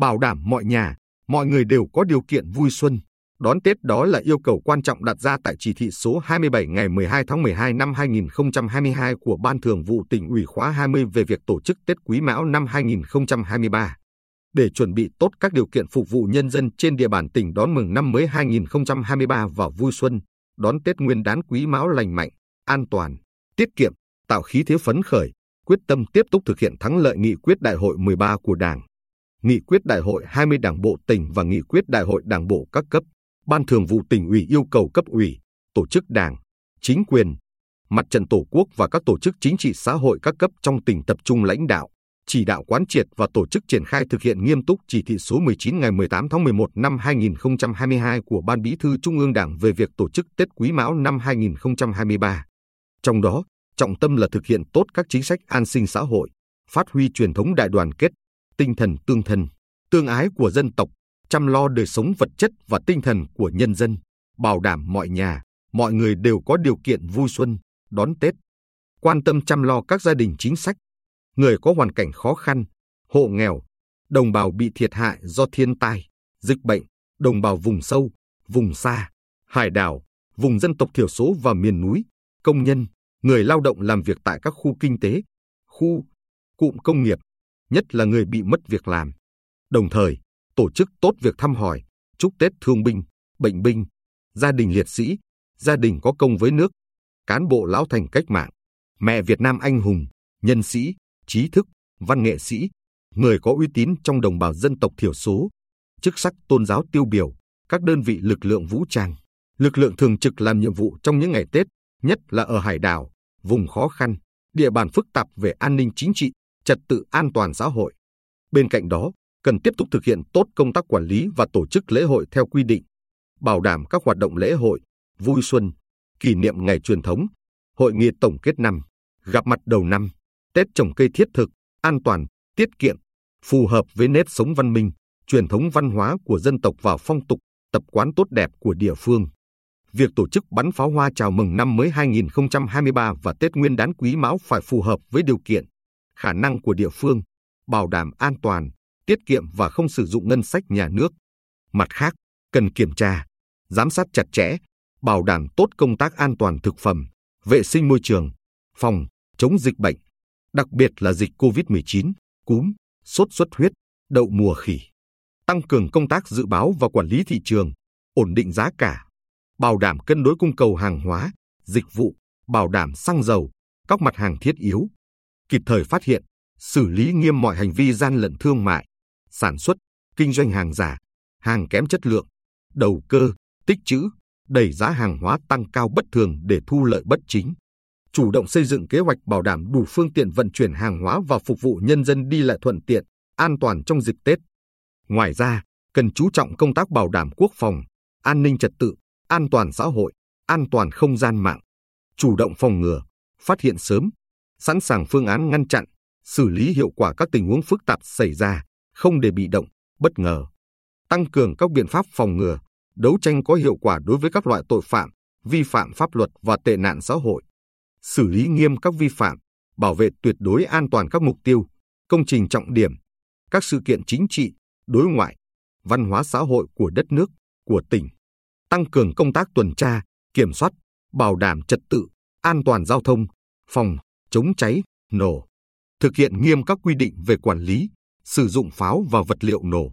bảo đảm mọi nhà, mọi người đều có điều kiện vui xuân. Đón Tết đó là yêu cầu quan trọng đặt ra tại chỉ thị số 27 ngày 12 tháng 12 năm 2022 của Ban Thường vụ tỉnh ủy khóa 20 về việc tổ chức Tết Quý Mão năm 2023. Để chuẩn bị tốt các điều kiện phục vụ nhân dân trên địa bàn tỉnh đón mừng năm mới 2023 và vui xuân, đón Tết Nguyên đán Quý Mão lành mạnh, an toàn, tiết kiệm, tạo khí thế phấn khởi, quyết tâm tiếp tục thực hiện thắng lợi nghị quyết đại hội 13 của Đảng, nghị quyết đại hội 20 Đảng bộ tỉnh và nghị quyết đại hội Đảng bộ các cấp, Ban Thường vụ tỉnh ủy yêu cầu cấp ủy, tổ chức Đảng, chính quyền, mặt trận Tổ quốc và các tổ chức chính trị xã hội các cấp trong tỉnh tập trung lãnh đạo, chỉ đạo quán triệt và tổ chức triển khai thực hiện nghiêm túc chỉ thị số 19 ngày 18 tháng 11 năm 2022 của Ban Bí thư Trung ương Đảng về việc tổ chức Tết Quý Mão năm 2023. Trong đó, trọng tâm là thực hiện tốt các chính sách an sinh xã hội, phát huy truyền thống đại đoàn kết, tinh thần tương thân, tương ái của dân tộc, chăm lo đời sống vật chất và tinh thần của nhân dân, bảo đảm mọi nhà, mọi người đều có điều kiện vui xuân, đón Tết. Quan tâm chăm lo các gia đình chính sách, người có hoàn cảnh khó khăn, hộ nghèo, đồng bào bị thiệt hại do thiên tai, dịch bệnh, đồng bào vùng sâu, vùng xa, hải đảo, vùng dân tộc thiểu số và miền núi, công nhân, người lao động làm việc tại các khu kinh tế, khu, cụm công nghiệp, nhất là người bị mất việc làm. Đồng thời, tổ chức tốt việc thăm hỏi, chúc Tết thương binh, bệnh binh, gia đình liệt sĩ, gia đình có công với nước, cán bộ lão thành cách mạng, mẹ Việt Nam anh hùng, nhân sĩ, trí thức, văn nghệ sĩ, người có uy tín trong đồng bào dân tộc thiểu số, chức sắc tôn giáo tiêu biểu, các đơn vị lực lượng vũ trang, lực lượng thường trực làm nhiệm vụ trong những ngày Tết, nhất là ở hải đảo, vùng khó khăn, địa bàn phức tạp về an ninh chính trị, trật tự an toàn xã hội. Bên cạnh đó, cần tiếp tục thực hiện tốt công tác quản lý và tổ chức lễ hội theo quy định, bảo đảm các hoạt động lễ hội, vui xuân, kỷ niệm ngày truyền thống, hội nghị tổng kết năm, gặp mặt đầu năm, Tết trồng cây thiết thực, an toàn, tiết kiệm, phù hợp với nếp sống văn minh, truyền thống văn hóa của dân tộc và phong tục, tập quán tốt đẹp của địa phương. Việc tổ chức bắn pháo hoa chào mừng năm mới 2023 và Tết Nguyên đán Quý Mão phải phù hợp với điều kiện, khả năng của địa phương, bảo đảm an toàn, tiết kiệm và không sử dụng ngân sách nhà nước. Mặt khác, cần kiểm tra, giám sát chặt chẽ, bảo đảm tốt công tác an toàn thực phẩm, vệ sinh môi trường, phòng, chống dịch bệnh, đặc biệt là dịch COVID-19, cúm, sốt xuất huyết, đậu mùa khỉ. Tăng cường công tác dự báo và quản lý thị trường, ổn định giá cả, bảo đảm cân đối cung cầu hàng hóa, dịch vụ, bảo đảm xăng dầu, các mặt hàng thiết yếu, kịp thời phát hiện, xử lý nghiêm mọi hành vi gian lận thương mại, sản xuất, kinh doanh hàng giả, hàng kém chất lượng, đầu cơ, tích trữ, đẩy giá hàng hóa tăng cao bất thường để thu lợi bất chính. Chủ động xây dựng kế hoạch bảo đảm đủ phương tiện vận chuyển hàng hóa và phục vụ nhân dân đi lại thuận tiện, an toàn trong dịp Tết. Ngoài ra, cần chú trọng công tác bảo đảm quốc phòng, an ninh trật tự, an toàn xã hội, an toàn không gian mạng, chủ động phòng ngừa, phát hiện sớm, sẵn sàng phương án ngăn chặn, xử lý hiệu quả các tình huống phức tạp xảy ra, không để bị động, bất ngờ. Tăng cường các biện pháp phòng ngừa, đấu tranh có hiệu quả đối với các loại tội phạm, vi phạm pháp luật và tệ nạn xã hội. Xử lý nghiêm các vi phạm, bảo vệ tuyệt đối an toàn các mục tiêu, công trình trọng điểm, các sự kiện chính trị, đối ngoại, văn hóa xã hội của đất nước, của tỉnh. Tăng cường công tác tuần tra, kiểm soát, bảo đảm trật tự, an toàn giao thông, phòng, chống cháy, nổ. Thực hiện nghiêm các quy định về quản lý, sử dụng pháo và vật liệu nổ,